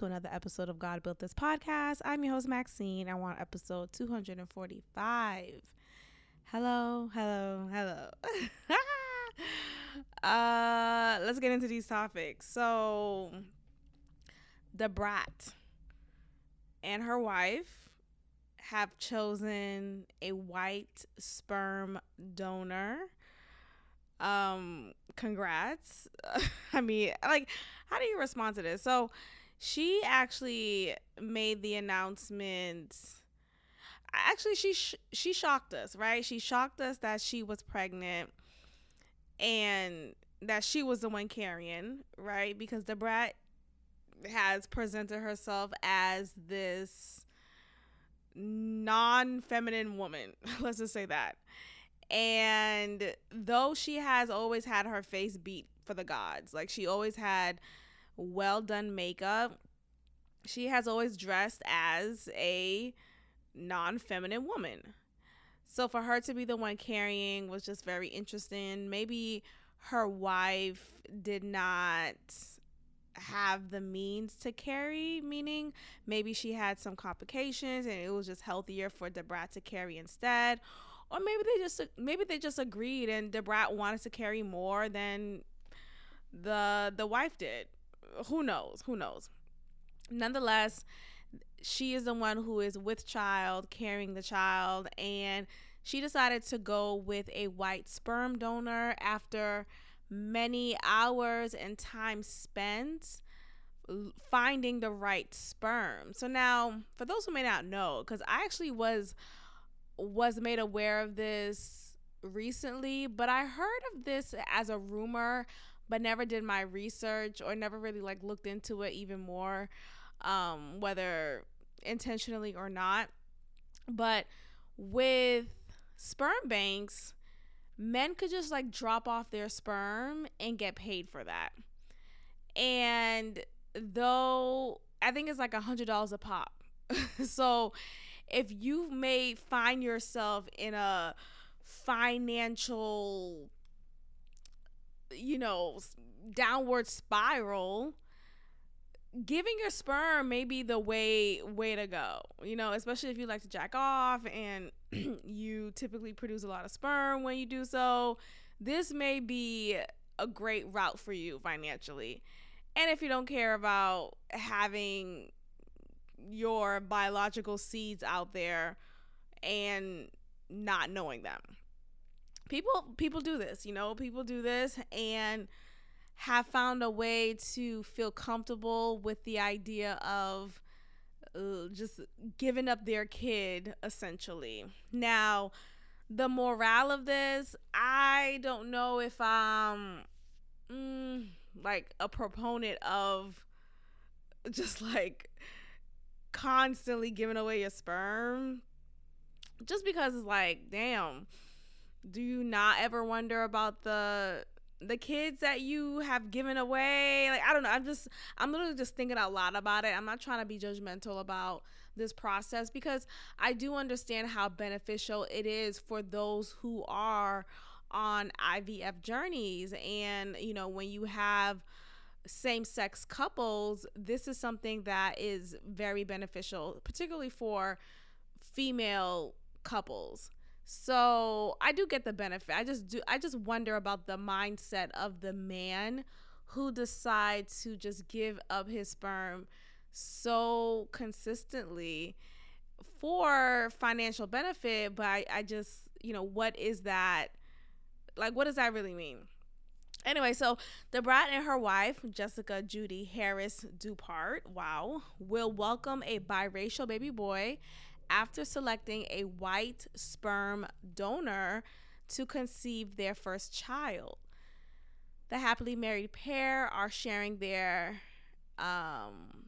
to another episode of God Built This Podcast. I'm your host, Maxine. I want episode 245. Hello, hello, hello. uh, let's get into these topics. So, Da Brat and her wife have chosen a white sperm donor. Um, congrats. I mean, like, how do you respond to this? So, she actually made the announcement. Actually, she sh- she shocked us, right? She shocked us that she was pregnant and that she was the one carrying, right? Because Da Brat has presented herself as this non feminine woman. Let's just say that. And though she has always had her face beat for the gods, like she always had well done makeup, she has always dressed as a non feminine woman. So for her to be the one carrying was just very interesting. Maybe her wife did not have the means to carry, meaning maybe she had some complications and it was just healthier for Da Brat to carry instead. Or maybe they just maybe they just agreed and Da Brat wanted to carry more than the the wife did. Who knows? Who knows? Nonetheless, she is the one who is with child, carrying the child, and she decided to go with a white sperm donor after many hours and time spent finding the right sperm. So now, for those who may not know, because I actually was was made aware of this recently, but I heard of this as a rumor, but never did my research or never really like looked into it even more, um, whether intentionally or not. But with sperm banks, men could just like drop off their sperm and get paid for that. And though I think it's like a hundred dollars a pop. so if you may find yourself in a financial you know downward spiral giving your sperm may be the way way to go you know especially if you like to jack off and you typically produce a lot of sperm when you do so. This may be a great route for you financially. And if you don't care about having your biological seeds out there and not knowing them people people do this you know people do this and have found a way to feel comfortable with the idea of uh, just giving up their kid essentially. Now, the morale of this, I don't know if I'm mm, like a proponent of just like constantly giving away your sperm just because it's like damn do you not ever wonder about the the kids that you have given away? Like i don't know. I'm just i'm literally just thinking a lot about it. I'm not trying to be judgmental about this process because i do understand how beneficial it is for those who are on ivf journeys. And you know when you have same sex couples this is something that is very beneficial particularly for female couples so I do get the benefit. I just do I just wonder about the mindset of the man who decides to just give up his sperm so consistently for financial benefit, but I, I just, you know, what is that? Like, what does that really mean? Anyway, so Da Brat and her wife, Jesseca Judy Harris Dupart, wow, will welcome a biracial baby boy after selecting a white sperm donor to conceive their first child. The happily married pair are sharing their um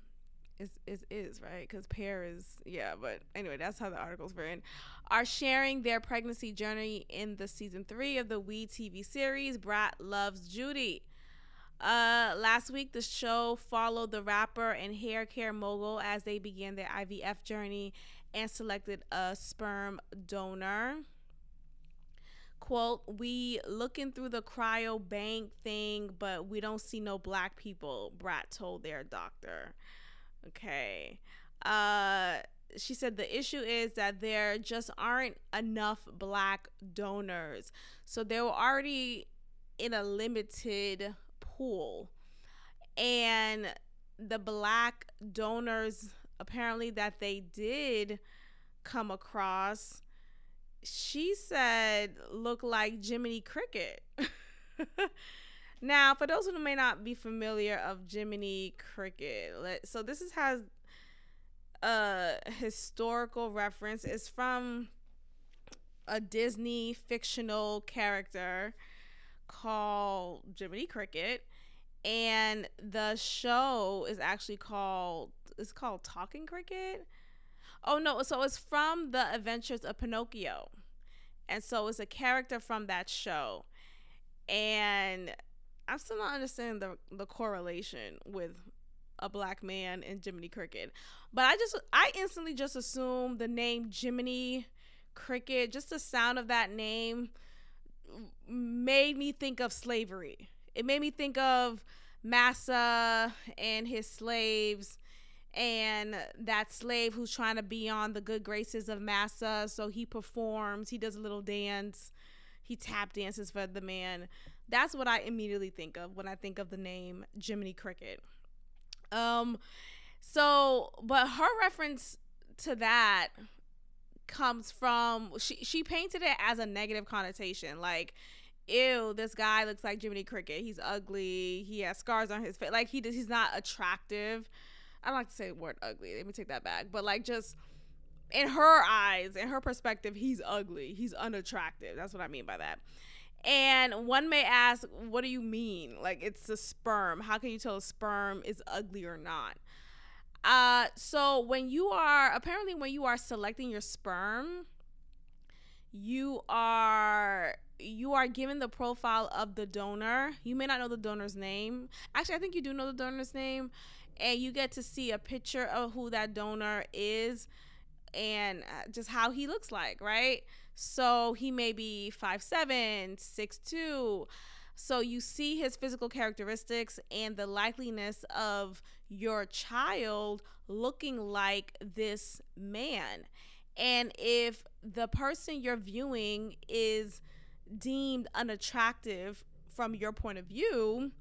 is is is right? Because pair is yeah but anyway that's how the article's written. Are sharing their pregnancy journey in the season three of the we tv series brat loves judy. Uh, last week, the show followed the rapper and hair care mogul as they began their IVF journey and selected a sperm donor. Quote, we looking through the cryo bank thing, but we don't see no black people, Brat told their doctor. Okay. Uh she said the issue is that there just aren't enough black donors. So they were already in a limited pool. And the black donors apparently that they did come across she said look like Jiminy Cricket. now, for those who may not be familiar of Jiminy Cricket, let, so this is has a historical reference. It's from a Disney fictional character called Jiminy Cricket, and the show is actually called it's called Talking Cricket. Oh no, so it's from the Adventures of Pinocchio. And so it's a character from that show. And I'm still not understanding the the correlation with a black man and Jiminy Cricket. But I just I instantly just assumed the name Jiminy Cricket, just the sound of that name made me think of slavery. It made me think of Massa and his slaves and that slave who's trying to be on the good graces of Massa. So he performs, he does a little dance, he tap dances for the man. That's what I immediately think of when I think of the name Jiminy Cricket. Um, so, but her reference to that comes from she she painted it as a negative connotation, like ew, this guy looks like Jiminy Cricket. He's ugly. He has scars on his face. Like he does, he's not attractive. I don't like to say the word ugly. Let me take that back. But like just in her eyes, in her perspective, he's ugly. He's unattractive. That's what I mean by that. And one may ask, what do you mean? Like it's a sperm. How can you tell a sperm is ugly or not? Uh so when you are apparently when you are selecting your sperm, you are you are given the profile of the donor. You may not know the donor's name. Actually, I think you do know the donor's name and you get to see a picture of who that donor is and uh, just how he looks like, right? So he may be five seven, six two. So you see his physical characteristics and the likeliness of your child looking like this man. And if the person you're viewing is deemed unattractive from your point of view,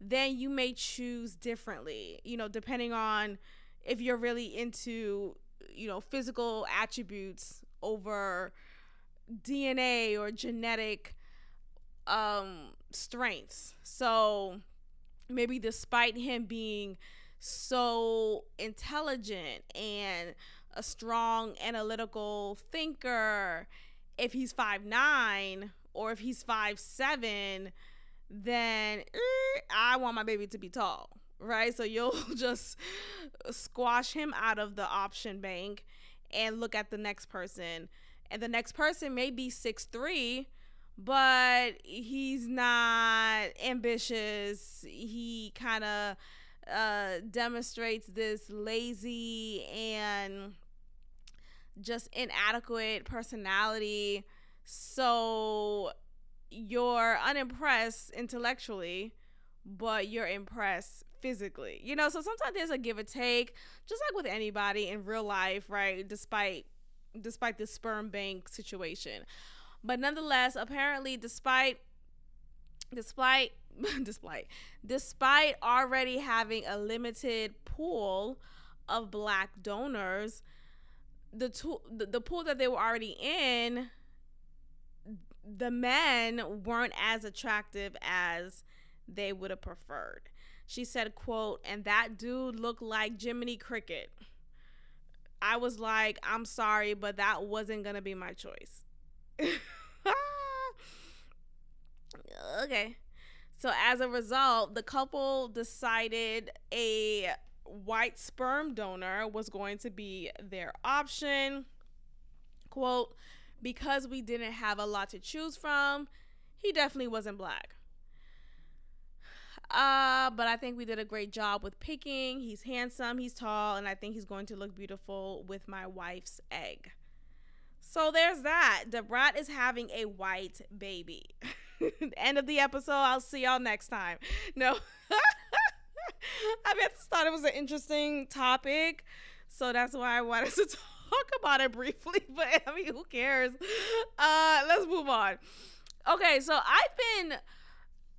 then you may choose differently, you know, depending on if you're really into, you know, physical attributes over DNA or genetic um strengths. So maybe despite him being so intelligent and a strong analytical thinker, if he's five nine or if he's five seven, then eh, I want my baby to be tall, right? So you'll just squash him out of the option bank and look at the next person. And the next person may be six three, but he's not ambitious. He kind of uh, demonstrates this lazy and just inadequate personality. So you're unimpressed intellectually, but you're impressed physically. You know, so sometimes there's a give or take, just like with anybody in real life, right? Despite despite the sperm bank situation. But nonetheless, apparently despite despite despite despite already having a limited pool of black donors, the, tool, the, the pool that they were already in the men weren't as attractive as they would have preferred. She said, quote, and that dude looked like Jiminy Cricket. I was like, I'm sorry, but that wasn't to be my choice. okay. So as a result, the couple decided a white sperm donor was going to be their option. Quote, because we didn't have a lot to choose from, he definitely wasn't black. Uh, but I think we did a great job with picking. He's handsome, he's tall, and I think he's going to look beautiful with my wife's egg. So there's that. Da Brat is having a white baby. End of the episode. I'll see y'all next time. No. I mean, I just thought it was an interesting topic, so that's why I wanted to talk about it briefly. But I mean, who cares? Uh, let's move on. Okay, so I've been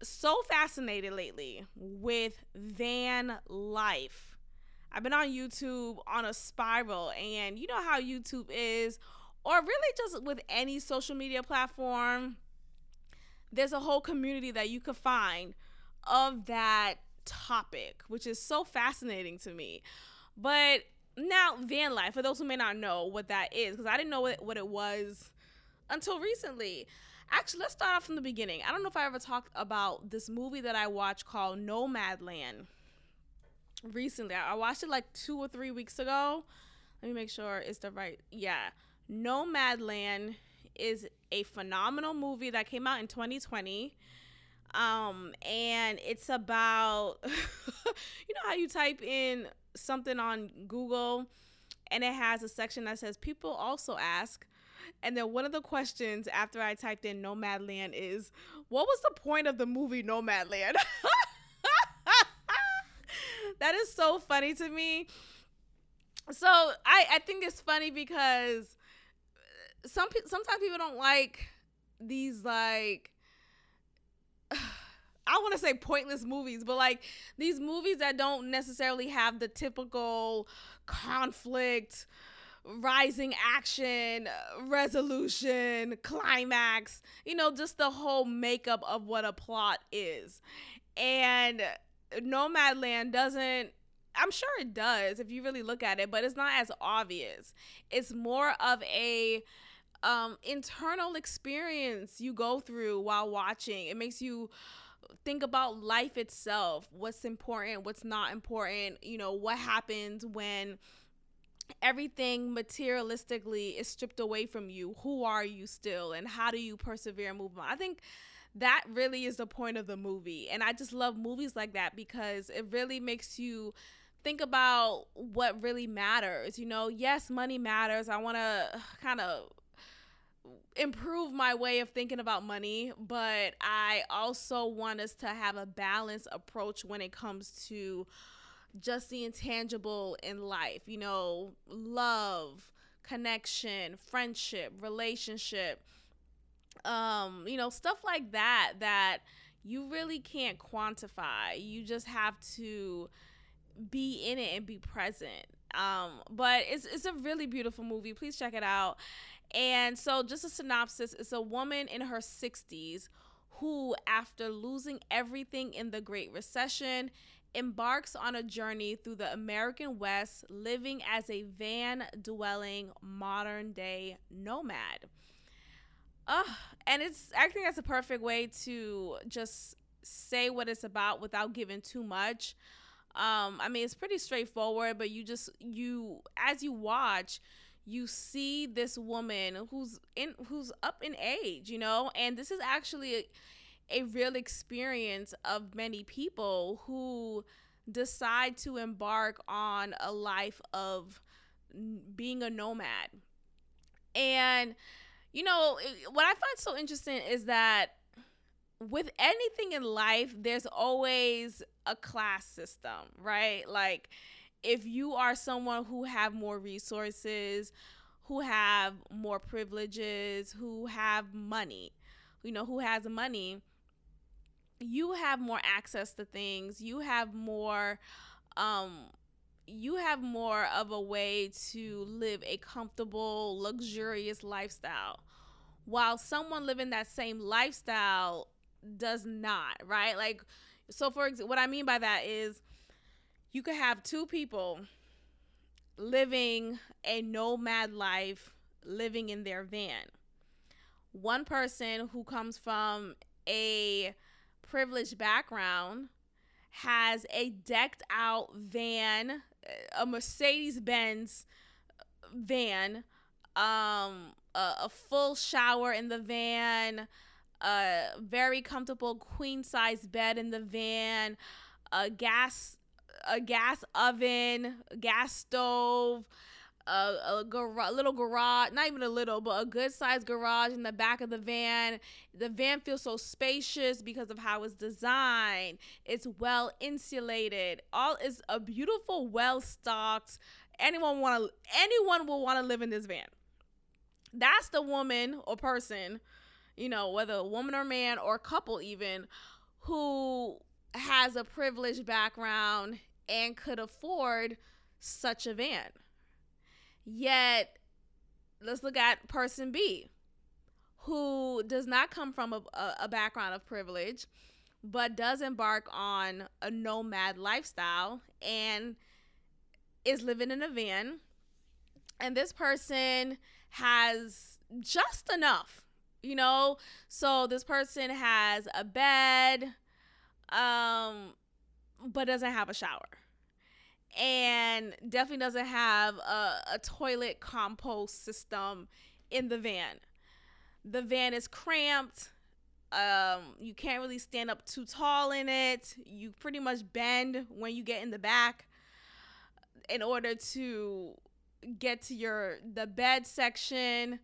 so fascinated lately with van life. I've been on YouTube on a spiral, and you know how YouTube is, or really just with any social media platform, there's a whole community that you could find of that topic, which is so fascinating to me. But now, van life, for those who may not know what that is, because I didn't know what, what it was until recently. Actually, let's start off from the beginning. I don't know if I ever talked about this movie that I watched called Nomadland recently. I watched it like two or three weeks ago. Let me make sure it's the right. Yeah. Nomadland is a phenomenal movie that came out in 2020. Um, and it's about, you know, how you type in something on Google and it has a section that says people also ask. And then one of the questions after I typed in Nomadland is, what was the point of the movie Nomadland? that is so funny to me. So I, I think it's funny because some sometimes people don't like these like I want to say pointless movies, but like these movies that don't necessarily have the typical conflict, rising action, resolution, climax, you know, just the whole makeup of what a plot is. And Nomadland doesn't I'm sure it does if you really look at it, but it's not as obvious. It's more of a um, internal experience you go through while watching. It makes you think about life itself what's important what's not important you know what happens when everything materialistically is stripped away from you. Who are you still and how do you persevere and move on? I think that really is the point of the movie and i just love movies like that because it really makes you think about what really matters you know? Yes money matters. I want to kind of improve my way of thinking about money, but I also want us to have a balanced approach when it comes to just the intangible in life, you know, love, connection, friendship, relationship, um, you know, stuff like that that you really can't quantify. You just have to be in it and be present. Um, but it's it's a really beautiful movie. Please check it out. And so, just a synopsis it's a woman in her 60s who, after losing everything in the Great Recession, embarks on a journey through the American West, living as a van dwelling modern day nomad. Uh, and it's I think that's a perfect way to just say what it's about without giving too much. Um, I mean, it's pretty straightforward, but you just you as you watch, you see this woman who's in who's up in age, you know, and this is actually a, a real experience of many people who decide to embark on a life of being a nomad. And you know, what I find so interesting is that with anything in life, there's always a class system, right? Like if you are someone who have more resources, who have more privileges, who have money, you know, who has money, you have more access to things. You have more um you have more of a way to live a comfortable, luxurious lifestyle. While someone living that same lifestyle does not, right? Like so for example, what I mean by that is you could have two people living a nomad life living in their van. One person who comes from a privileged background has a decked out van, a Mercedes Benz van, um, a, a, full shower in the van, a very comfortable queen size bed in the van, a gas a gas oven, gas stove, a, a, gar- little garage, not even a little, but a good sized garage in the back of the van. The van feels so spacious because of how it's designed. It's well insulated. All is a beautiful, well stocked. Anyone want to anyone will want to live in this van. That's the woman or person, you know, whether a woman or man or couple even who has a privileged background and could afford such a van. Yet, let's look at person B, who does not come from a, a, background of privilege, but does embark on a nomad lifestyle and is living in a van. And this person has just enough, you know? So this person has a bed, um, but doesn't have a shower and definitely doesn't have a, a toilet compost system in the van. The van is cramped. Um, you can't really stand up too tall in it. You pretty much bend when you get in the back in order to get to your the bed section.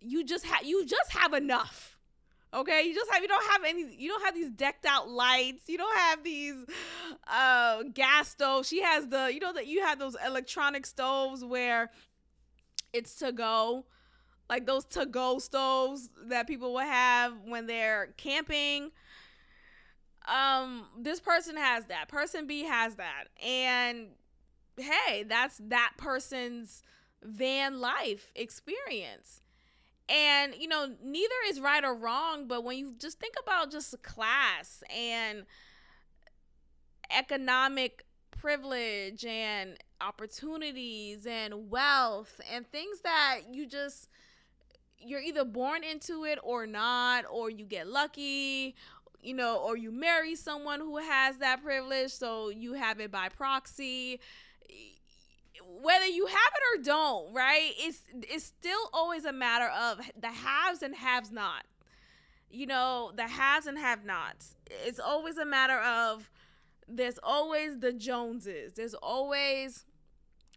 You just have you just have enough. Okay, you just have you don't have any you don't have these decked out lights. You don't have these uh gas stoves. She has the you know that you have those electronic stoves where it's to go. Like those to go stoves that people will have when they're camping. Um this person has that. Person B has that. And hey, that's that person's van life experience and, you know, neither is right or wrong, but when you just think about just class and economic privilege and opportunities and wealth and things that you just you're either born into it or not or you get lucky you know or you marry someone who has that privilege so you have it by proxy whether you have it or don't, right? It's it's still always a matter of the haves and haves not. You know, the haves and have nots. It's always a matter of there's always the Joneses. There's always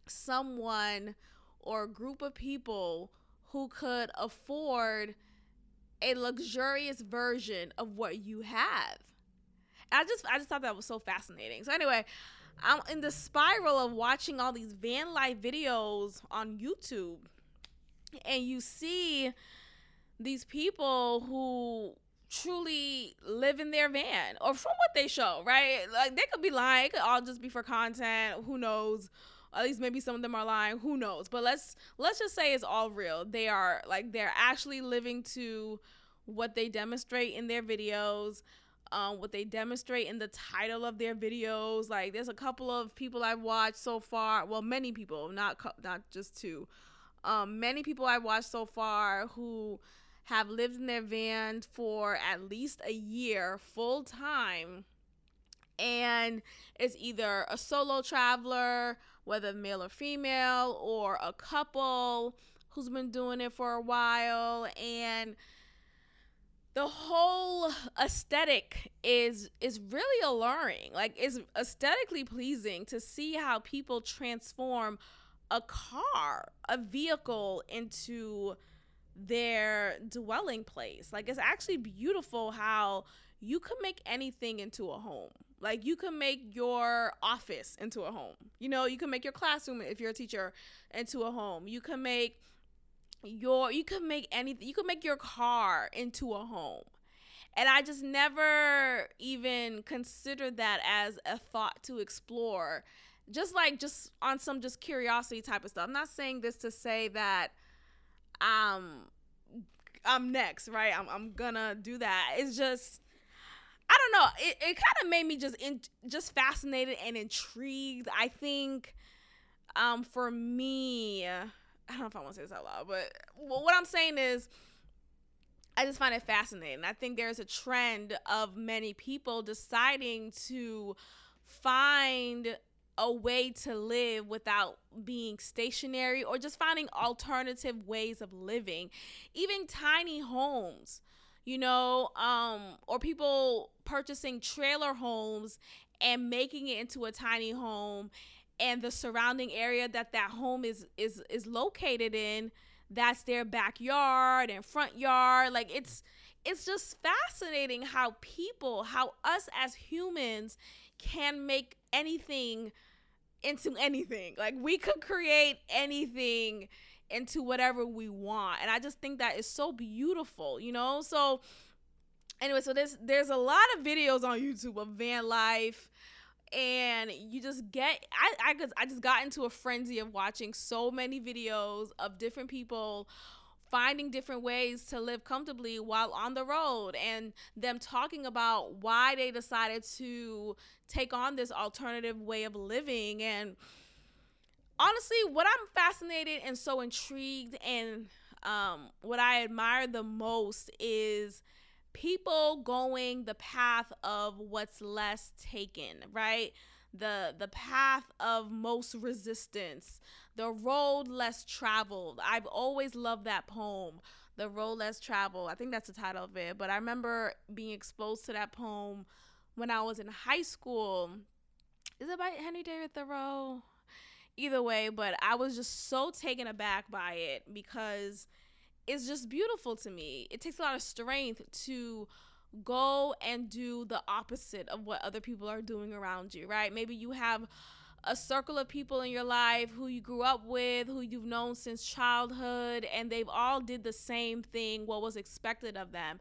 someone or a group of people who could afford a luxurious version of what you have. I just I just thought that was so fascinating. So anyway, I'm in the spiral of watching all these van life videos on YouTube, and you see these people who truly live in their van or from what they show, right? Like they could be lying, it could all just be for content. Who knows? At least maybe some of them are lying. Who knows? But let's let's just say it's all real. They are like they're actually living to what they demonstrate in their videos um, what they demonstrate in the title of their videos. Like, there's a couple of people I've watched so far. Well, many people, not not just two. Um, many people I've watched so far who have lived in their van for at least a year full time, and it's either a solo traveler, whether male or female, or a couple who's been doing it for a while, and the whole aesthetic is is really alluring. Like it's aesthetically pleasing to see how people transform a car a vehicle into their dwelling place. Like it's actually beautiful how you can make anything into a home. Like you can make your office into a home. You know you can make your classroom if you're a teacher into a home. You can make your you could make anything you could make your car into a home. And i just never even considered that as a thought to explore. Just like just on some just curiosity type of stuff. I'm not saying this to say that um i'm next right? I'm, I'm gonna do that. It's just i don't know. It, it kind of made me just in just fascinated and intrigued i think um for me I don't know if I want to say this out loud, but what I'm saying is, I just find it fascinating. I think there's a trend of many people deciding to find a way to live without being stationary or just finding alternative ways of living. Even tiny homes, you know, um, or people purchasing trailer homes and making it into a tiny home and the surrounding area that that home is is is located in that's their backyard and front yard. Like it's it's just fascinating how people how us as humans can make anything into anything. Like we could create anything into whatever we want. And i just think that is so beautiful you know? So anyway so there's there's a lot of videos on youtube of van life and you just get I I I just got into a frenzy of watching so many videos of different people finding different ways to live comfortably while on the road and them talking about why they decided to take on this alternative way of living. And honestly what I'm fascinated and so intrigued and um, what I admire the most is people going the path of what's less taken, right? The the path of most resistance, the road less traveled. I've always loved that poem. The road less traveled. I think that's the title of it. But I remember being exposed to that poem when I was in high school. Is it by Henry David Thoreau? Either way, but I was just so taken aback by it because is just beautiful to me. It takes a lot of strength to go and do the opposite of what other people are doing around you, right? Maybe you have a circle of people in your life who you grew up with, who you've known since childhood, and they've all did the same thing, what was expected of them.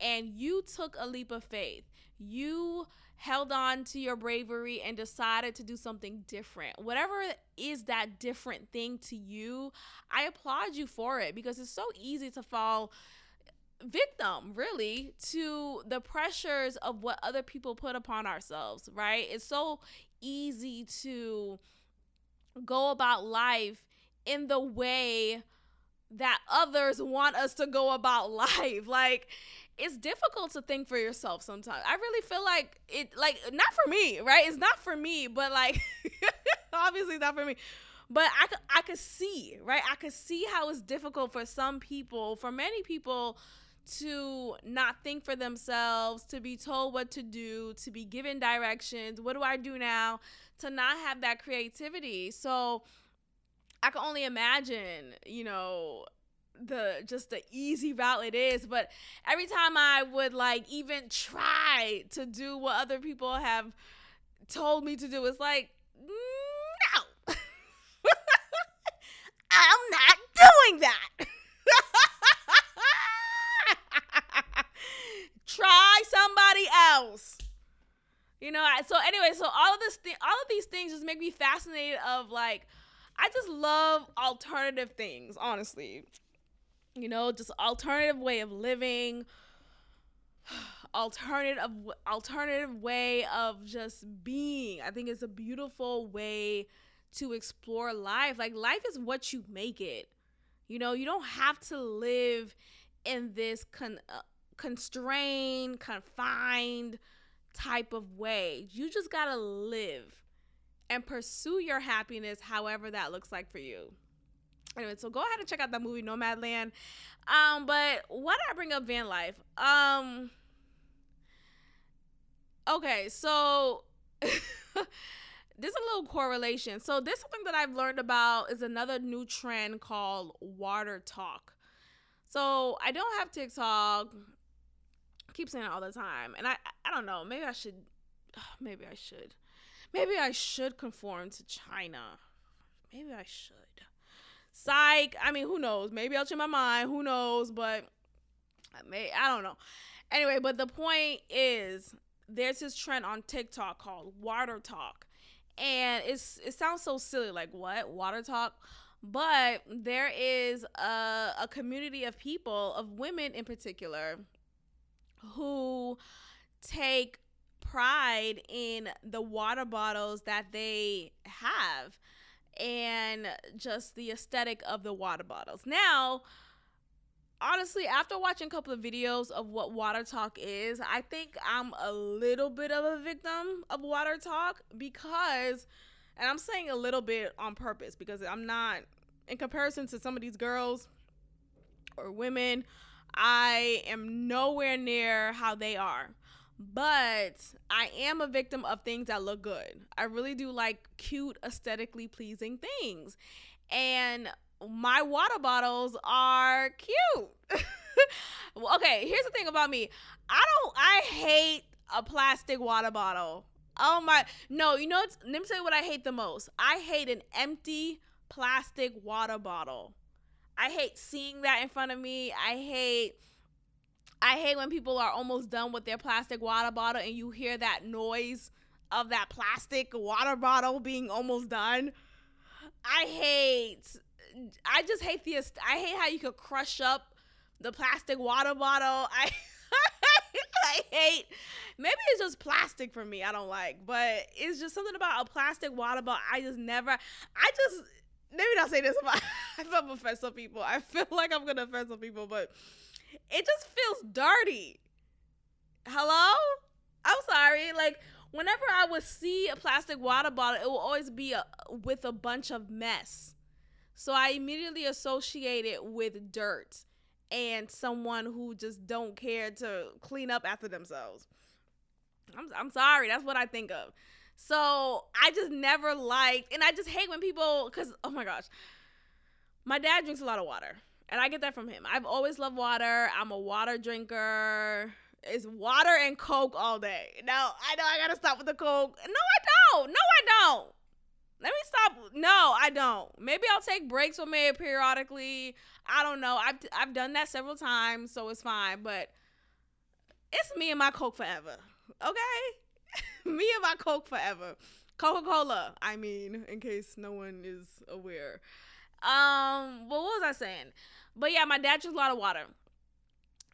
And you took a leap of faith. You held on to your bravery and decided to do something different. Whatever is that different thing to you, I applaud you for it because it's so easy to fall victim really to the pressures of what other people put upon ourselves, right? It's so easy to go about life in the way that others want us to go about life. Like it's difficult to think for yourself sometimes. I really feel like it like not for me, right? It's not for me, but like obviously it's not for me. But I could I could see, right? I could see how it's difficult for some people, for many people to not think for themselves, to be told what to do, to be given directions. What do I do now? To not have that creativity. So I can only imagine, you know, the just the easy route it is but every time i would like even try to do what other people have told me to do it's like no. I'm not doing that. Try somebody else. You know so anyway so all of this thing all of these things just make me fascinated of like I just love alternative things, honestly. You know just alternative way of living alternative alternative way of just being. I think it's a beautiful way to explore life. Like life is what you make it. You know you don't have to live in this con- uh, constrained confined type of way. You just gotta live and pursue your happiness however that looks like for you Anyway, so go ahead and check out that movie Nomadland. Um, but why did I bring up van life? Um, okay, so there's a little correlation. So there's something that I've learned about is another new trend called WaterTok. So I don't have TikTok. I keep saying it all the time, and I I don't know. Maybe I should. Maybe I should. Maybe I should conform to China. Maybe I should. Psych. I mean, who knows? Maybe I'll change my mind. Who knows? But I may I don't know. Anyway, but the point is there's this trend on TikTok called WaterTok. And it's it sounds so silly, like what? WaterTok? But there is a, a community of people, of women in particular, who take pride in the water bottles that they have and just the aesthetic of the water bottles. Now, honestly, after watching a couple of videos of what WaterTok is, I think I'm a little bit of a victim of WaterTok because, and I'm saying a little bit on purpose because I'm not, in comparison to some of these girls or women, I am nowhere near how they are. But I am a victim of things that look good. I really do like cute, aesthetically pleasing things. And my water bottles are cute. okay, here's the thing about me. I don't I hate a plastic water bottle. Oh my no, you know let me tell you what I hate the most. I hate an empty plastic water bottle. I hate seeing that in front of me. I hate I hate when people are almost done with their plastic water bottle and you hear that noise of that plastic water bottle being almost done. I hate I just hate the I hate how you could crush up the plastic water bottle. I I hate maybe it's just plastic for me. I don't like, but it's just something about a plastic water bottle. I just never I just maybe not say this about I feel offend some people. I feel like I'm gonna offend some people, but it just feels dirty. Hello? I'm sorry. Like whenever I would see a plastic water bottle, it will always be a, with a bunch of mess. So I immediately associate it with dirt and someone who just don't care to clean up after themselves. I'm, I'm sorry, that's what I think of. So I just never liked, and I just hate when people, because oh my gosh, my dad drinks a lot of water, and I get that from him. I've always loved water. I'm a water drinker. It's water and Coke all day. Now I know I gotta stop with the Coke. No, I don't. No, I don't. Let me stop. No, I don't. Maybe I'll take breaks with me periodically. I don't know. I've I've done that several times, so it's fine. But it's me and my Coke forever. Okay, me and my Coke forever. Coca Cola. I mean, in case no one is aware. Um, well, what was I saying? But yeah, my dad drinks a lot of water.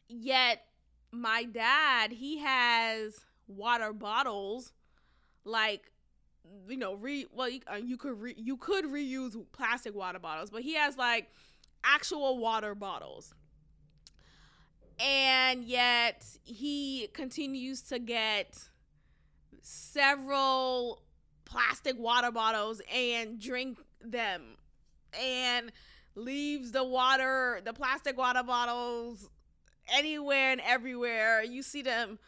Yet my dad, he has water bottles like you know, re well, you, uh, you could re, you could reuse plastic water bottles, but he has like actual water bottles. And yet he continues to get several plastic water bottles and drink them and leaves the water, the plastic water bottles anywhere and everywhere. You see them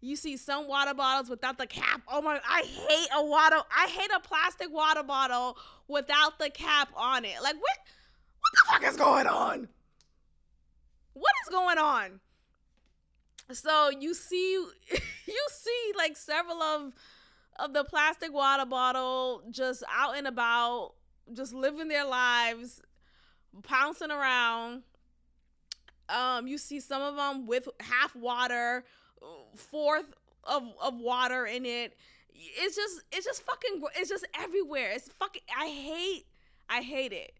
you see some water bottles without the cap. Oh my, I hate a water, I hate a plastic water bottle without the cap on it. Like what what the fuck is going on? What is going on? So you see you see like several of of the plastic water bottle just out and about, just living their lives, pouncing around. Um, you see some of them with half water, fourth of of water in it. It's just it's just fucking it's just everywhere. It's fucking I hate I hate it.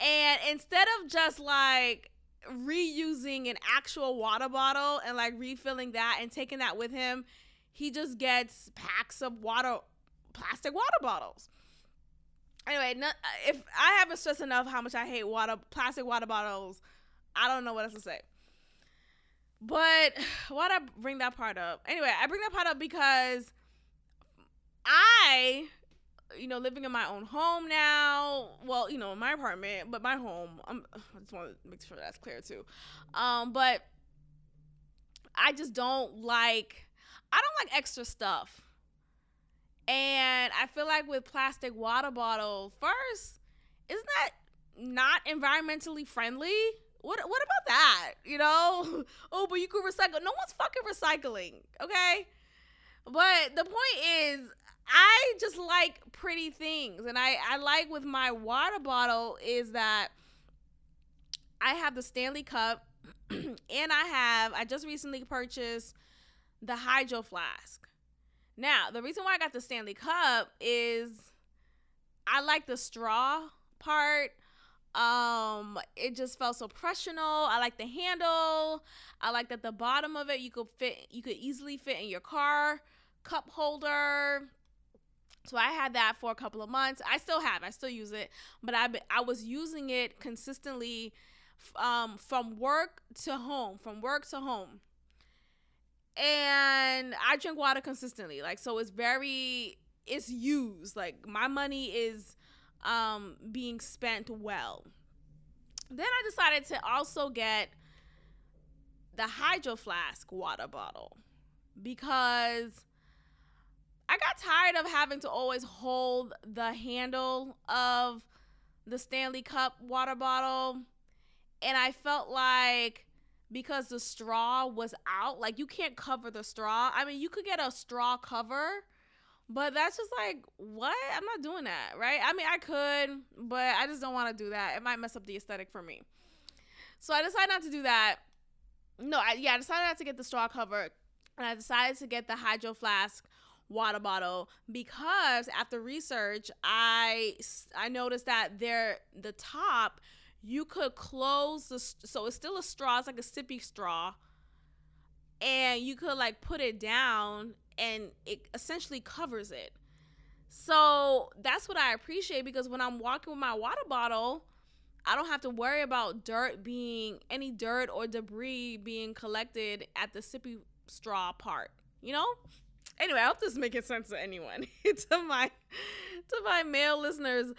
And instead of just like reusing an actual water bottle and like refilling that and taking that with him, he just gets packs of water plastic water bottles. Anyway, not, if I haven't stressed enough how much I hate water plastic water bottles, I don't know what else to say. But why'd I bring that part up? Anyway, I bring that part up because I, you know, living in my own home now. Well, you know, my apartment, but my home. I'm, I just want to make sure that's clear too. Um, but I just don't like. I don't like extra stuff. And I feel like with plastic water bottle, first, isn't that not environmentally friendly? What what about that? You know? Oh, but you could recycle. No one's fucking recycling, okay? But the point is I just like pretty things. And I, I like with my water bottle is that I have the Stanley Cup and I have I just recently purchased the Hydro Flask. Now, the reason why I got the Stanley Cup is I like the straw part um, it just felt so professional. I like the handle. I like that the bottom of it you could fit you could easily fit in your car cup holder. So I had that for a couple of months. I still have. I still use it, but I I was using it consistently um, from work to home, from work to home. And I drink water consistently. Like so it's very it's used. Like my money is um, being spent well. Then I decided to also get the Hydro Flask water bottle. because I got tired of having to always hold the handle of the Stanley Cup water bottle. And I felt like because the straw was out, like you can't cover the straw. I mean, you could get a straw cover, but that's just like, what? I'm not doing that, right? I mean, I could, but I just don't want to do that. It might mess up the aesthetic for me. So I decided not to do that. No, I, yeah, I decided not to get the straw cover. And I decided to get the hydro flask water bottle because after research i i noticed that there the top you could close the so it's still a straw it's like a sippy straw and you could like put it down and it essentially covers it. So that's what i appreciate because when i'm walking with my water bottle i don't have to worry about dirt being any dirt or debris being collected at the sippy straw part you know Anyway, I hope this is making sense to anyone, to my to my male listeners.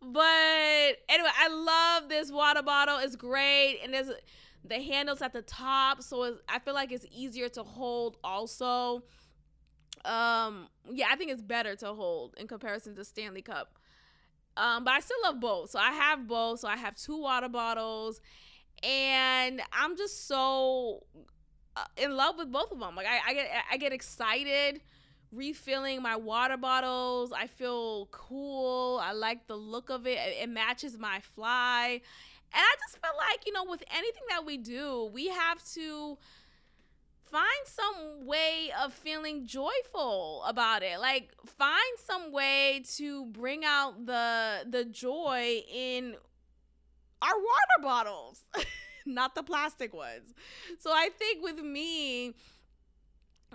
But anyway, I love this water bottle. It's great, and there's the handles at the top, so I feel like it's easier to hold. Also, um, yeah, I think it's better to hold in comparison to Stanley Cup. Um, but I still love both, so I have both. So I have two water bottles, and I'm just so Uh, in love with both of them. Like I, I get I get excited refilling my water bottles. I feel cool. I like the look of it. It matches my fly. And I just feel like, you know, with anything that we do, we have to find some way of feeling joyful about it. Like find some way to bring out the the joy in our water bottles. not the plastic ones. So I think with me,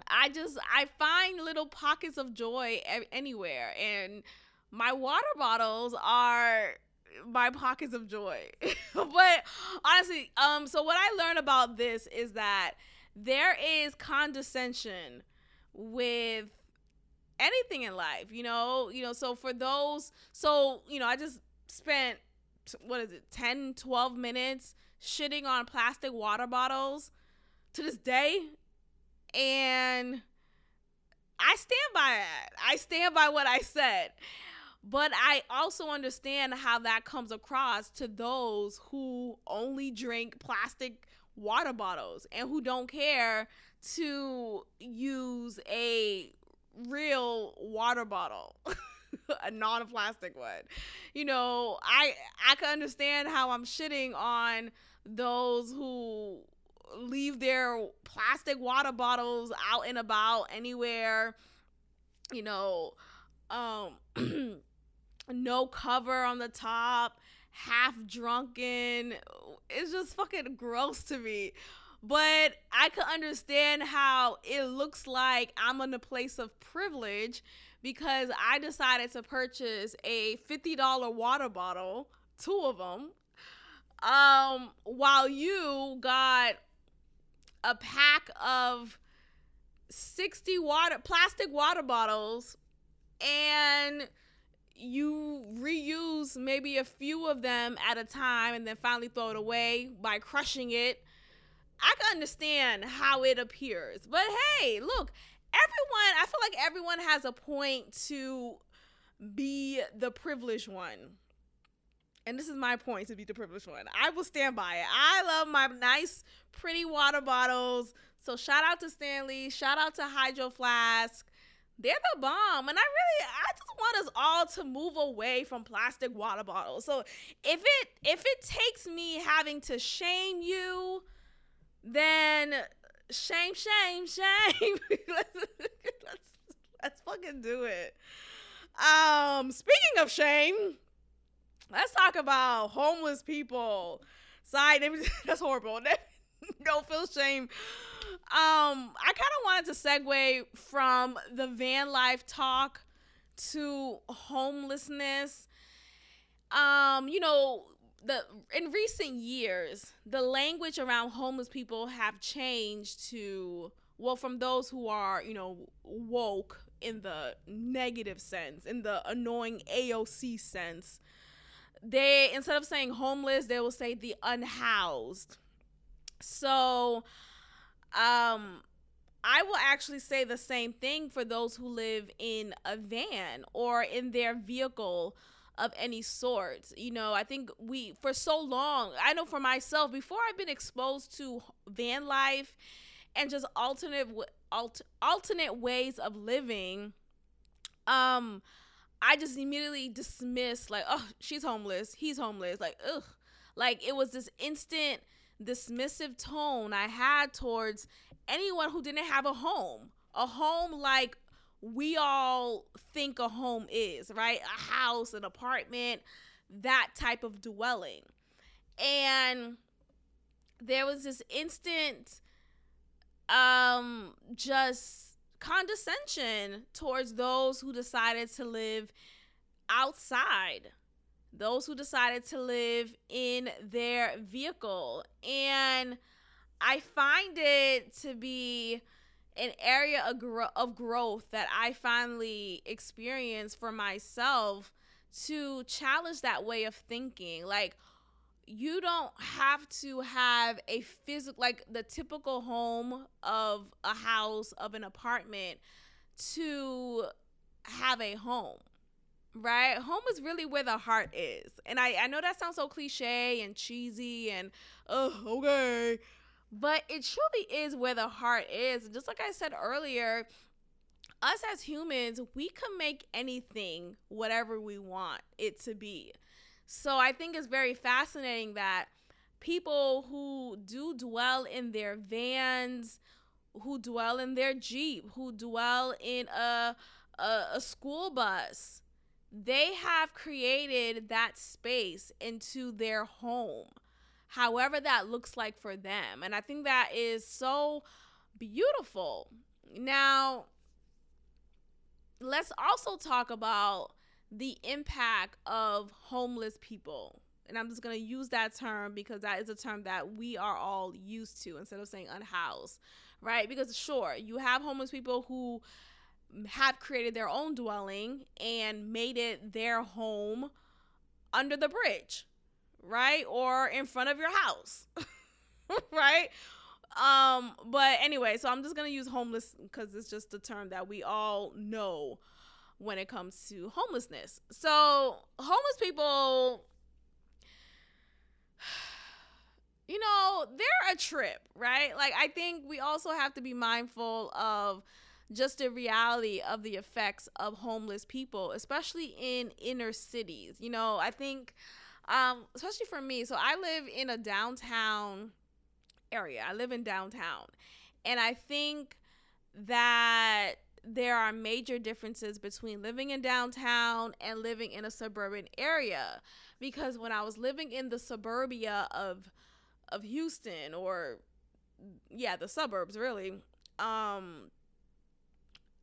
I just I find little pockets of joy anywhere, and my water bottles are my pockets of joy. but honestly, um, so what I learned about this is that there is condescension with anything in life, you know, you know, so for those, so, you know, I just spent, what is it, 10, 12 minutes shitting on plastic water bottles to this day. And I stand by it. I stand by what I said. But I also understand how that comes across to those who only drink plastic water bottles and who don't care to use a real water bottle. a non-plastic one. You know, I I can understand how I'm shitting on those who leave their plastic water bottles out and about anywhere. You know, um no cover on the top, half drunken. It's just fucking gross to me. But I could understand how it looks like I'm in a place of privilege because I decided to purchase a $50 water bottle, two of them, um, while you got a pack of 60 water plastic water bottles and you reuse maybe a few of them at a time and then finally throw it away by crushing it. I can understand how it appears. But hey, look, everyone, I feel like everyone has a point to be the privileged one. And this is my point to be the privileged one. I will stand by it. I love my nice, pretty water bottles. So shout out to Stanley. Shout out to Hydro Flask. They're the bomb. And I really I just want us all to move away from plastic water bottles. So if it if it takes me having to shame you, then shame, shame, shame. let's, let's, let's fucking do it. Um, speaking of shame, let's talk about homeless people. Sorry, that's horrible. Don't feel shame. Um, I kind of wanted to segue from the van life talk to homelessness. Um, you know, the in recent years, the language around homeless people have changed to well from those who are, you know, woke in the negative sense, in the annoying AOC sense. They instead of saying homeless, they will say the unhoused. So um I will actually say the same thing for those who live in a van or in their vehicle of any sort. You know, I think we, for so long, I know for myself, before I've been exposed to van life and just alternate, alt, alternate ways of living, um, I just immediately dismissed, like, oh, she's homeless, he's homeless. Like, ugh. Like, it was this instant dismissive tone I had towards anyone who didn't have a home. A home like we all think a home is, right? A house, an apartment, that type of dwelling. And there was this instant um just condescension towards those who decided to live outside those who decided to live in their vehicle and i find it to be an area of, gro- of growth that I finally experienced for myself to challenge that way of thinking. Like, you don't have to have a physical, like the typical home of a house, of an apartment to have a home right? Home is really where the heart is. And I, I know that sounds so cliche and cheesy and, oh, okay. But it truly is where the heart is. And just like I said earlier, us as humans, we can make anything whatever we want it to be. So I think it's very fascinating that people who do dwell in their vans, who dwell in their Jeep, who dwell in a, a, a school bus, they have created that space into their home however that looks like for them. And I think that is so beautiful. Now, let's also talk about the impact of homeless people. And I'm just going to use that term because that is a term that we are all used to instead of saying unhoused, right? Because, sure, you have homeless people who have created their own dwelling and made it their home under the bridge, right? Or in front of your house, right? Um, but anyway, so I'm just gonna use homeless because it's just a term that we all know when it comes to homelessness. So homeless people, you know, they're a trip, right? Like I think we also have to be mindful of just the reality of the effects of homeless people, especially in inner cities. You know, I think um, especially for me. So I live in a downtown area. I live in downtown. And I think that there are major differences between living in downtown and living in a suburban area because when I was living in the suburbia of of Houston or yeah, the suburbs really, um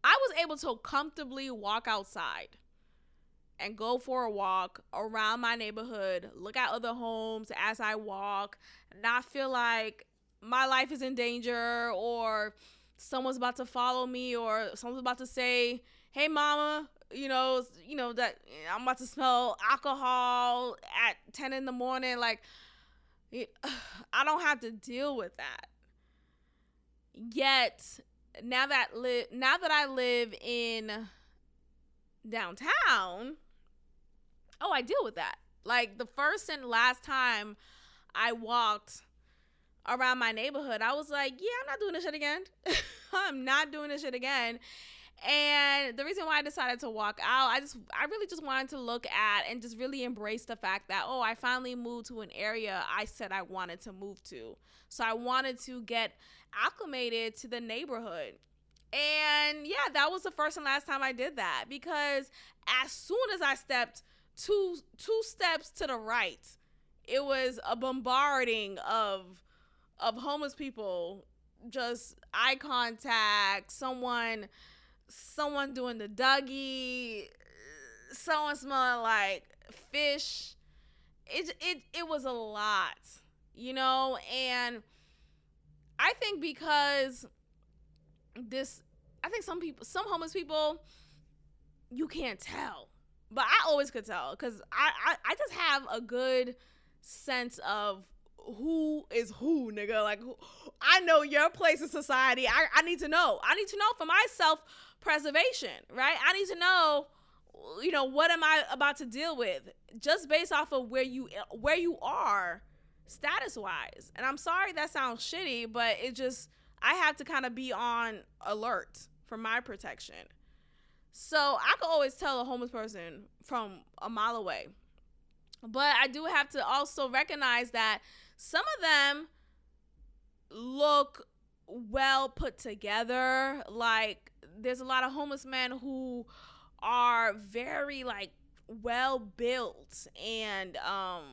I was able to comfortably walk outside and go for a walk around my neighborhood, look at other homes as I walk, not feel like my life is in danger or someone's about to follow me or someone's about to say, "Hey mama, you know, you know that I'm about to smell alcohol at 10 in the morning like I don't have to deal with that." Yet, now that li- now that I live in downtown, oh, I deal with that. Like the first and last time I walked around my neighborhood, I was like, yeah, I'm not doing this shit again. I'm not doing this shit again. And the reason why I decided to walk out, I just I really just wanted to look at and just really embrace the fact that oh, I finally moved to an area I said I wanted to move to. So I wanted to get acclimated to the neighborhood. And yeah, that was the first and last time I did that because as soon as I stepped two two steps to the right, it was a bombarding of of homeless people, just eye contact, someone someone doing the Dougie, someone smelling like fish. It it it was a lot, you know, and I think because this I think some people some homeless people you can't tell. But I always could tell because I, I, I just have a good sense of who is who, nigga. Like, I know your place in society. I, I need to know. I need to know for my self preservation, right? I need to know, you know, what am I about to deal with just based off of where you where you are status wise. And I'm sorry that sounds shitty, but it just I have to kind of be on alert for my protection. So I could always tell a homeless person from a mile away. But I do have to also recognize that some of them look well put together. Like there's a lot of homeless men who are very like well built and um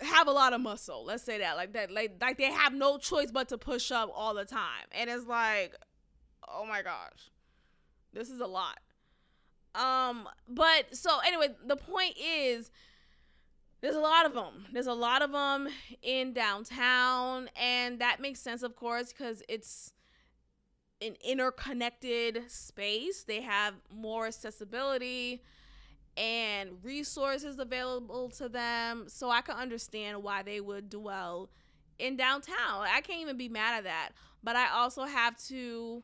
have a lot of muscle. Let's say that like that like like they have no choice but to push up all the time. And it's like oh my gosh. This is a lot. Um but so anyway, the point is there's a lot of them. There's a lot of them in downtown and that makes sense of course cuz it's an interconnected space. They have more accessibility and resources available to them. So I can understand why they would dwell in downtown. I can't even be mad at that. But I also have to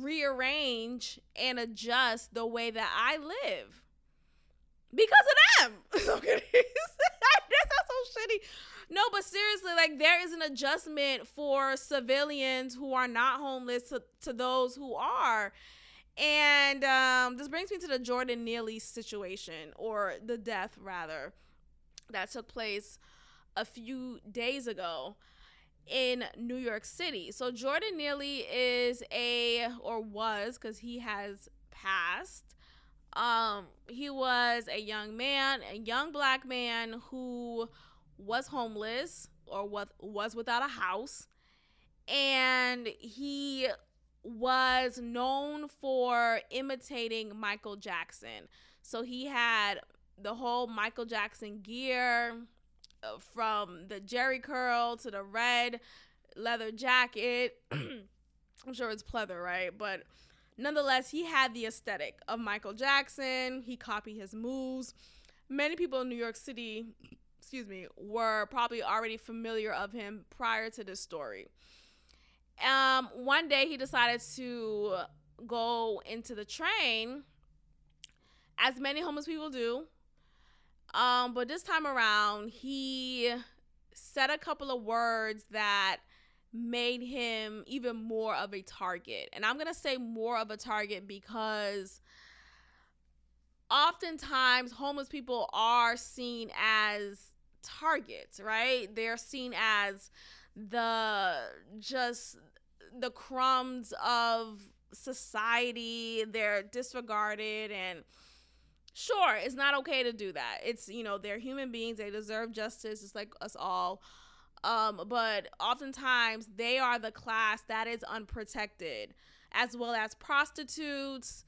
rearrange and adjust the way that I live because of them. That's so shitty. No, but seriously, like there is an adjustment for civilians who are not homeless to, to those who are. And um, this brings me to the Jordan Neely situation, or the death rather, that took place a few days ago in New York City. So Jordan Neely is a or was because he has passed. Um, he was a young man, a young black man who was homeless or was was without a house, and he was known for imitating Michael Jackson. So he had the whole Michael Jackson gear from the jerry curl to the red leather jacket. I'm sure it's pleather, right? But nonetheless, he had the aesthetic of Michael Jackson. He copied his moves. Many people in New York City, excuse me, were probably already familiar of him prior to this story. Um, one day he decided to go into the train, as many homeless people do. Um, but this time around, he said a couple of words that made him even more of a target. And I'm going to say more of a target because oftentimes homeless people are seen as targets, right? They're seen as the just the crumbs of society. They're disregarded and sure, it's not okay to do that. It's, you know, they're human beings. They deserve justice just like us all. Um, but oftentimes they are the class that is unprotected, as well as prostitutes,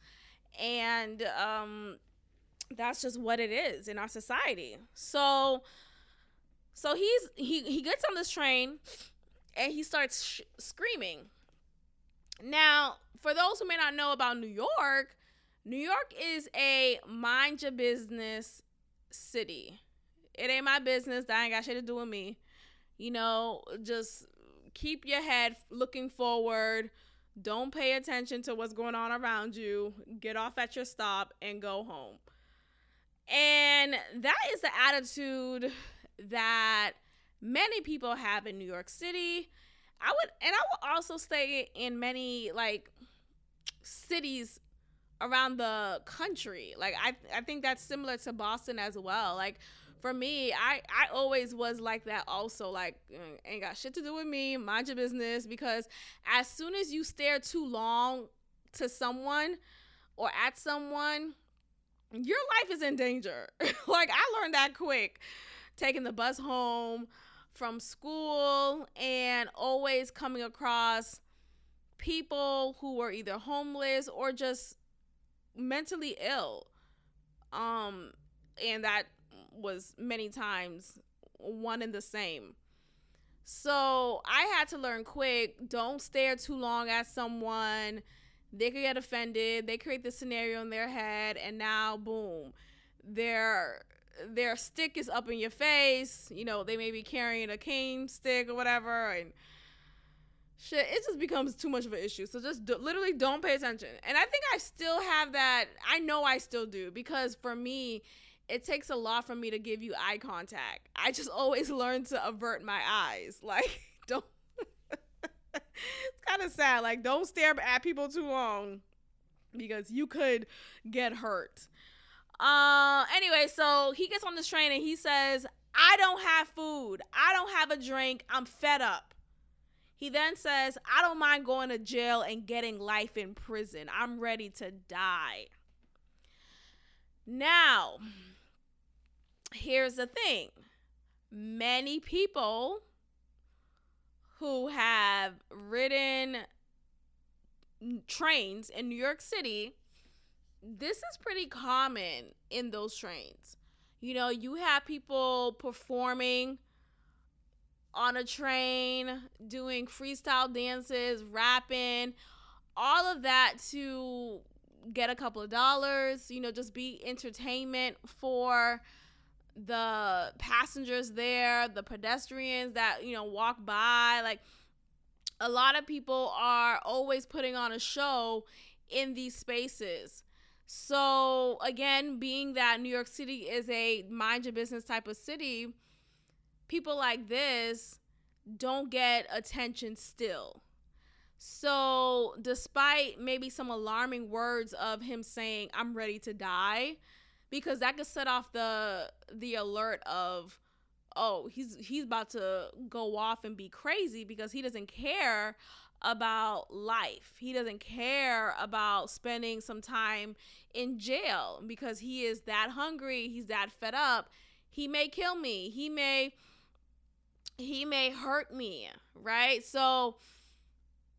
and um, that's just what it is in our society. So, so he's he he gets on this train and he starts sh- screaming. Now, for those who may not know about New York, New York is a mind your business city. It ain't my business. That ain't got shit to do with me. You know, just keep your head looking forward. Don't pay attention to what's going on around you. Get off at your stop and go home. And that is the attitude that many people have in New York City. I would, and I will also say in many like cities around the country. Like I, I think that's similar to Boston as well. Like for me, I, I always was like that also. Like mm, ain't got shit to do with me. Mind your business. Because as soon as you stare too long to someone or at someone, your life is in danger. like I learned that quick. Taking the bus home, from school and always coming across people who were either homeless or just mentally ill. Um, and that was many times one and the same. So I had to learn quick don't stare too long at someone. They could get offended. They create the scenario in their head, and now, boom, they're their stick is up in your face. You know, they may be carrying a cane stick or whatever, and shit, it just becomes too much of an issue. So just do, literally don't pay attention. And I think I still have that. I know I still do because for me, it takes a lot for me to give you eye contact. I just always learn to avert my eyes. Like, don't. it's kind of sad. Like, don't stare at people too long because you could get hurt. Uh, anyway, so he gets on this train and he says, I don't have food. I don't have a drink. I'm fed up. He then says, I don't mind going to jail and getting life in prison. I'm ready to die. Now, here's the thing many people who have ridden trains in New York City this is pretty common in those trains. You know, you have people performing on a train, doing freestyle dances, rapping, all of that to get a couple of dollars, you know, just be entertainment for the passengers there, the pedestrians that, you know, walk by. Like, a lot of people are always putting on a show in these spaces. So, again, being that New York City is a mind your business type of city, people like this don't get attention still. So, despite maybe some alarming words of him saying, I'm ready to die, because that could set off the the alert of oh he's he's about to go off and be crazy because he doesn't care about life. He doesn't care about spending some time in jail because he is that hungry, he's that fed up. He may kill me. He may he may hurt me, right? So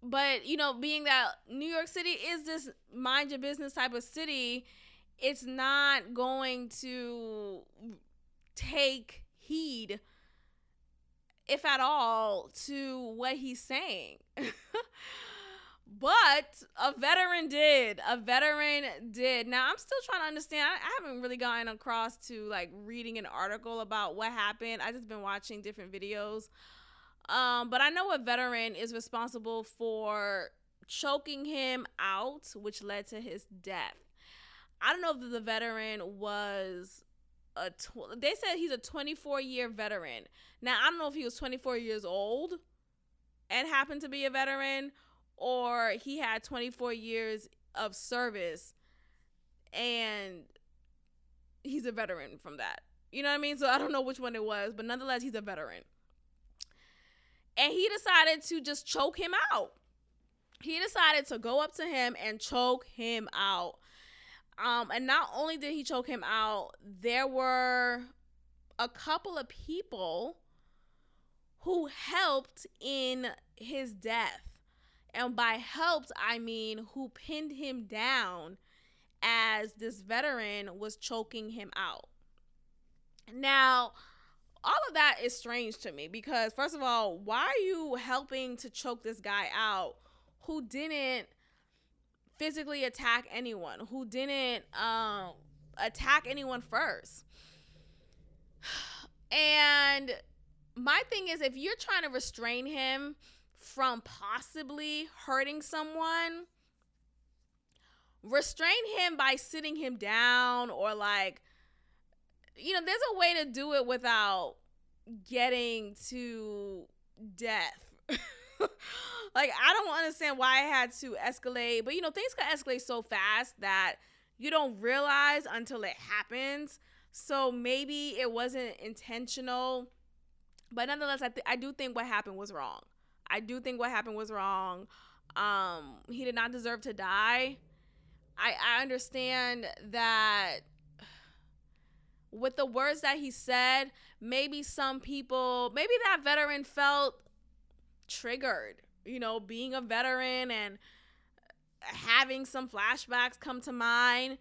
but you know, being that New York City is this mind your business type of city, it's not going to take heed if at all, to what he's saying. but a veteran did. A veteran did. Now, I'm still trying to understand. I haven't really gotten across to like reading an article about what happened. I just been watching different videos. Um, but I know a veteran is responsible for choking him out, which led to his death. I don't know if the veteran was a tw- they said he's a 24 year veteran. Now I don't know if he was 24 years old and happened to be a veteran or he had 24 years of service and he's a veteran from that. You know what I mean? So I don't know which one it was, but nonetheless he's a veteran. And he decided to just choke him out. He decided to go up to him and choke him out. Um, and not only did he choke him out, there were a couple of people who helped in his death. And by helped, I mean who pinned him down as this veteran was choking him out. Now, all of that is strange to me because, first of all, why are you helping to choke this guy out who didn't physically attack anyone, who didn't um, attack anyone first. And my thing is, if you're trying to restrain him from possibly hurting someone, restrain him by sitting him down or like, you know, there's a way to do it without getting to death. like I don't understand why I had to escalate, but you know things can escalate so fast that you don't realize until it happens. So maybe it wasn't intentional, but nonetheless, I th- I do think what happened was wrong. I do think what happened was wrong. Um, he did not deserve to die. I I understand that with the words that he said, maybe some people, maybe that veteran felt triggered, you know, being a veteran and having some flashbacks come to mind.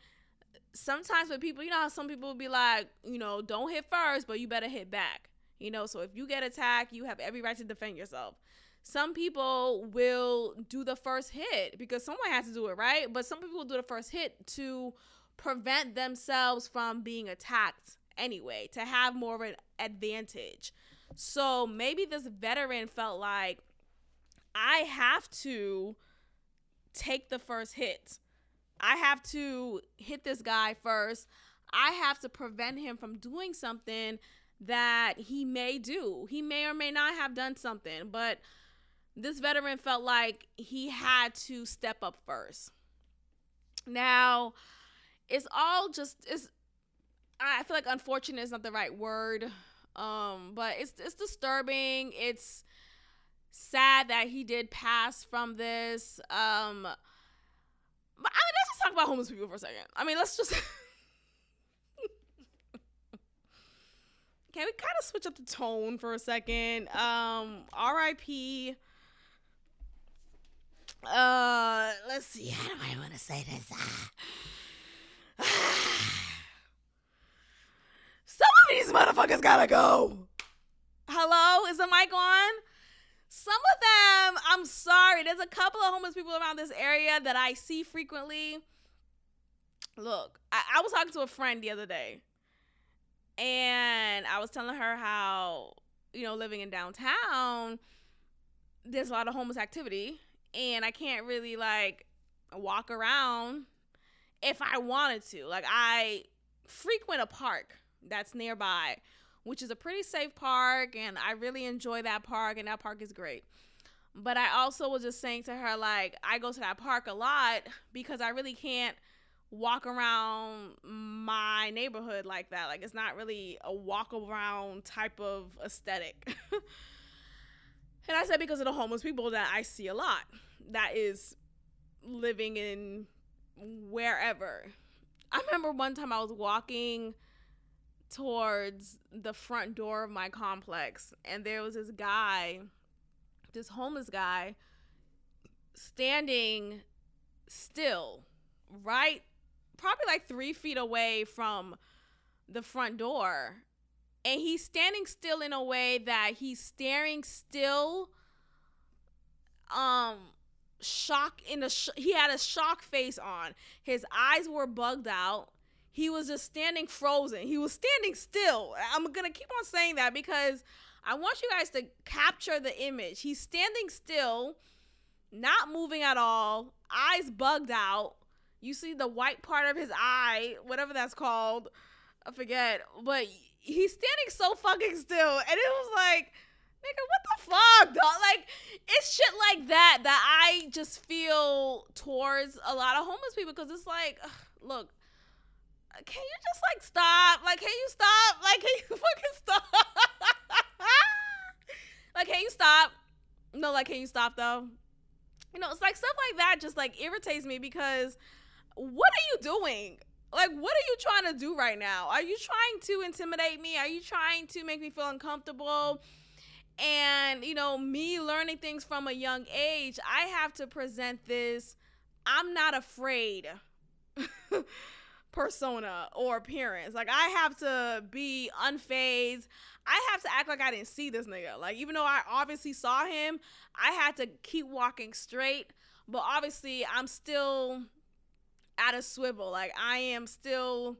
Sometimes with people, you know how some people will be like, you know, don't hit first, but you better hit back. You know, so if you get attacked, you have every right to defend yourself. Some people will do the first hit because someone has to do it, right? But some people will do the first hit to prevent themselves from being attacked anyway to have more of an advantage. So maybe this veteran felt like I have to take the first hit. I have to hit this guy first. I have to prevent him from doing something that he may do. He may or may not have done something, but this veteran felt like he had to step up first. Now, it's all just it's I feel like unfortunate is not the right word. Um, but it's it's disturbing. It's sad that he did pass from this. Um, but I mean, let's just talk about homeless people for a second. I mean, let's just. Can we kind of switch up the tone for a second? Um, R.I.P. Uh, let's see. How do I want to say this? Some of these motherfuckers gotta go. Hello, is the mic on? Some of them, I'm sorry. There's a couple of homeless people around this area that I see frequently. Look, I, I was talking to a friend the other day, and I was telling her how, you know, living in downtown, there's a lot of homeless activity, and I can't really like walk around if I wanted to. Like, I frequent a park that's nearby which is a pretty safe park and I really enjoy that park and that park is great. But I also was just saying to her like I go to that park a lot because I really can't walk around my neighborhood like that. Like it's not really a walk around type of aesthetic. and I said because of the homeless people that I see a lot. That is living in wherever. I remember one time I was walking towards the front door of my complex and there was this guy this homeless guy standing still right probably like three feet away from the front door and he's standing still in a way that he's staring still um shock in a sh- he had a shock face on his eyes were bugged out he was just standing frozen. He was standing still. I'm to keep on saying that because I want you guys to capture the image. He's standing still, not moving at all, eyes bugged out. You see the white part of his eye, whatever that's called. I forget. But he's standing so fucking still. And it was like, nigga, what the fuck, dog? Like, it's shit like that that I just feel towards a lot of homeless people because it's like, ugh, look, can you just like stop? Like, can you stop? Like, can you fucking stop? like, can you stop? No, like, can you stop though? You know, it's like stuff like that just like irritates me because what are you doing? Like, what are you trying to do right now? Are you trying to intimidate me? Are you trying to make me feel uncomfortable? And, you know, me learning things from a young age, I have to present this I'm not afraid. persona or appearance. Like I have to be unfazed. I have to act like I didn't see this nigga. Like even though I obviously saw him, I had to keep walking straight. But obviously, I'm still at a swivel. Like I am still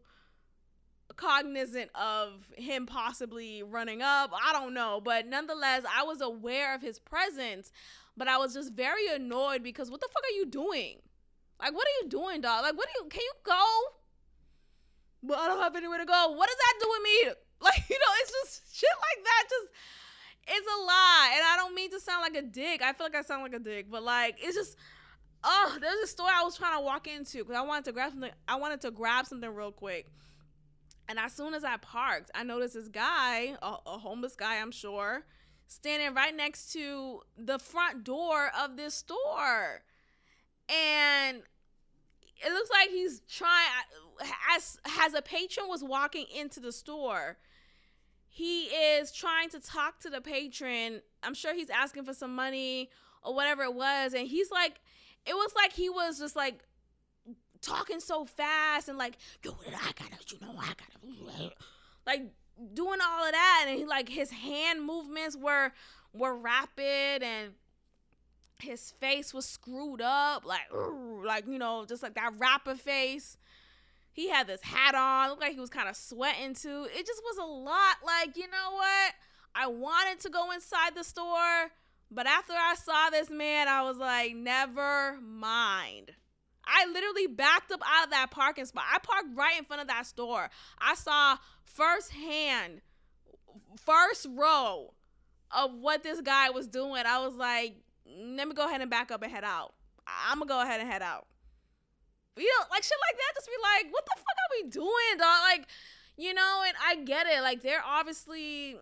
cognizant of him possibly running up. I don't know, but nonetheless, I was aware of his presence, but I was just very annoyed because what the fuck are you doing? Like what are you doing, dog? Like what do you can you go? but I don't have anywhere to go. What does that do with me? Like, you know, it's just shit like that. Just it's a lie. And I don't mean to sound like a dick. I feel like I sound like a dick, but like it's just oh, there's a store I was trying to walk into because I wanted to grab something. I wanted to grab something real quick. And as soon as I parked, I noticed this guy, a, a homeless guy, I'm sure, standing right next to the front door of this store. And it looks like he's trying as as a patron was walking into the store he is trying to talk to the patron i'm sure he's asking for some money or whatever it was and he's like it was like he was just like talking so fast and like yo i gotta you know i gotta like doing all of that and he like his hand movements were were rapid and his face was screwed up, like like you know, just like that rapper face. He had this hat on, looked like he was kind of sweating too. It just was a lot. Like, you know what? I wanted to go inside the store, but after I saw this man, I was like, never mind. I literally backed up out of that parking spot. I parked right in front of that store. I saw firsthand, first row of what this guy was doing. I was like, let me go ahead and back up and head out. I'm gonna go ahead and head out. You know, like shit like that, just be like, what the fuck are we doing, dog? Like, you know, and I get it. Like, they're obviously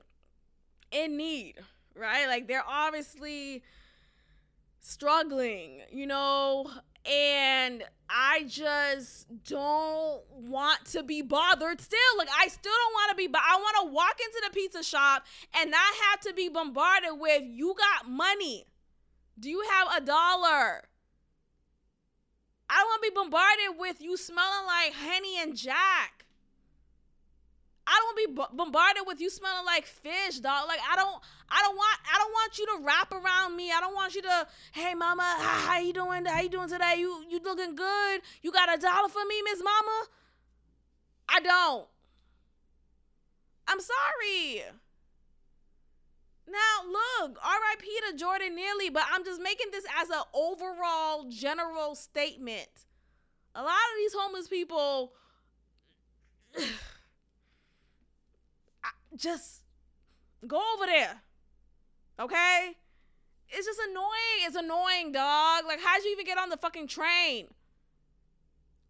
in need, right? Like, they're obviously struggling, you know, and I just don't want to be bothered still. Like I still don't want to be but I want to walk into the pizza shop and not have to be bombarded with you got money. Do you have a dollar? I don't want to be bombarded with you smelling like Henny and Jack. I don't want to be bombarded with you smelling like fish, dog. Like I don't, I don't want, I don't want you to wrap around me. I don't want you to, hey mama, how, how you doing? How you doing today? You you looking good? You got a dollar for me, Miss Mama? I don't. I'm sorry. Now look, R.I.P. to Jordan Neely, but I'm just making this as an overall general statement. A lot of these homeless people just go over there. Okay? It's just annoying. It's annoying, dog. Like, how'd you even get on the fucking train?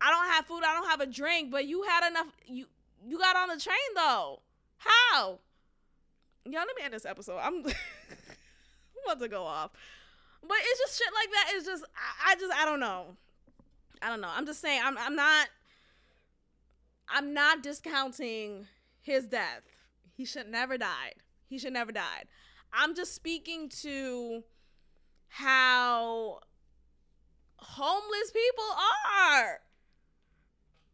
I don't have food. I don't have a drink, but you had enough. You you got on the train though. How? Y'all, let me end this episode. I'm, I'm about to go off. But it's just shit like that. It's just I, I just I don't know. I don't know. I'm just saying I'm I'm not I'm not discounting his death. He should never died. He should never died. I'm just speaking to how homeless people are.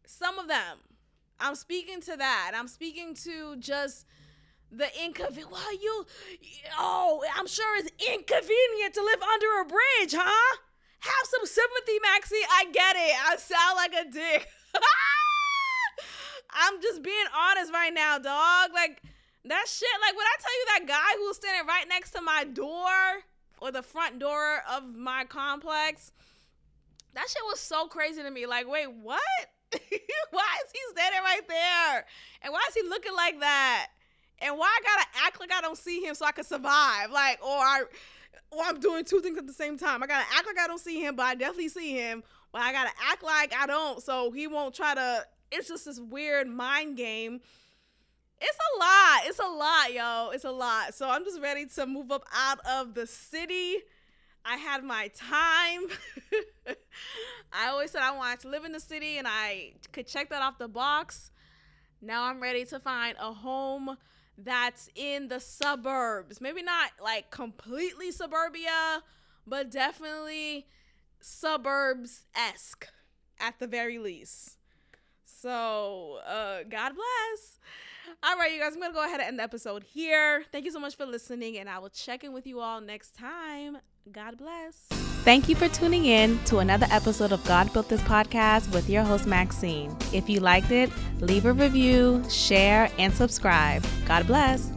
Some of them. I'm speaking to that. I'm speaking to just the inconvenient. Well, you, oh, I'm sure it's inconvenient to live under a bridge, huh? Have some sympathy, Maxie. I get it. I sound like a dick. I'm just being honest right now, dog. Like that shit. Like when I tell you that guy who was standing right next to my door or the front door of my complex, that shit was so crazy to me. Like, wait, what? why is he standing right there? And why is he looking like that? And why I gotta act like I don't see him so I can survive? Like, or I, or I'm doing two things at the same time. I gotta act like I don't see him, but I definitely see him. But I gotta act like I don't, so he won't try to. It's just this weird mind game. It's a lot. It's a lot, yo. It's a lot. So I'm just ready to move up out of the city. I had my time. I always said I wanted to live in the city and I could check that off the box. Now I'm ready to find a home that's in the suburbs. Maybe not like completely suburbia, but definitely suburbs esque at the very least. So, uh, God bless. All right, you guys, I'm going to go ahead and end the episode here. Thank you so much for listening, and I will check in with you all next time. God bless. Thank you for tuning in to another episode of God Built This podcast with your host, Maxine. If you liked it, leave a review, share, and subscribe. God bless.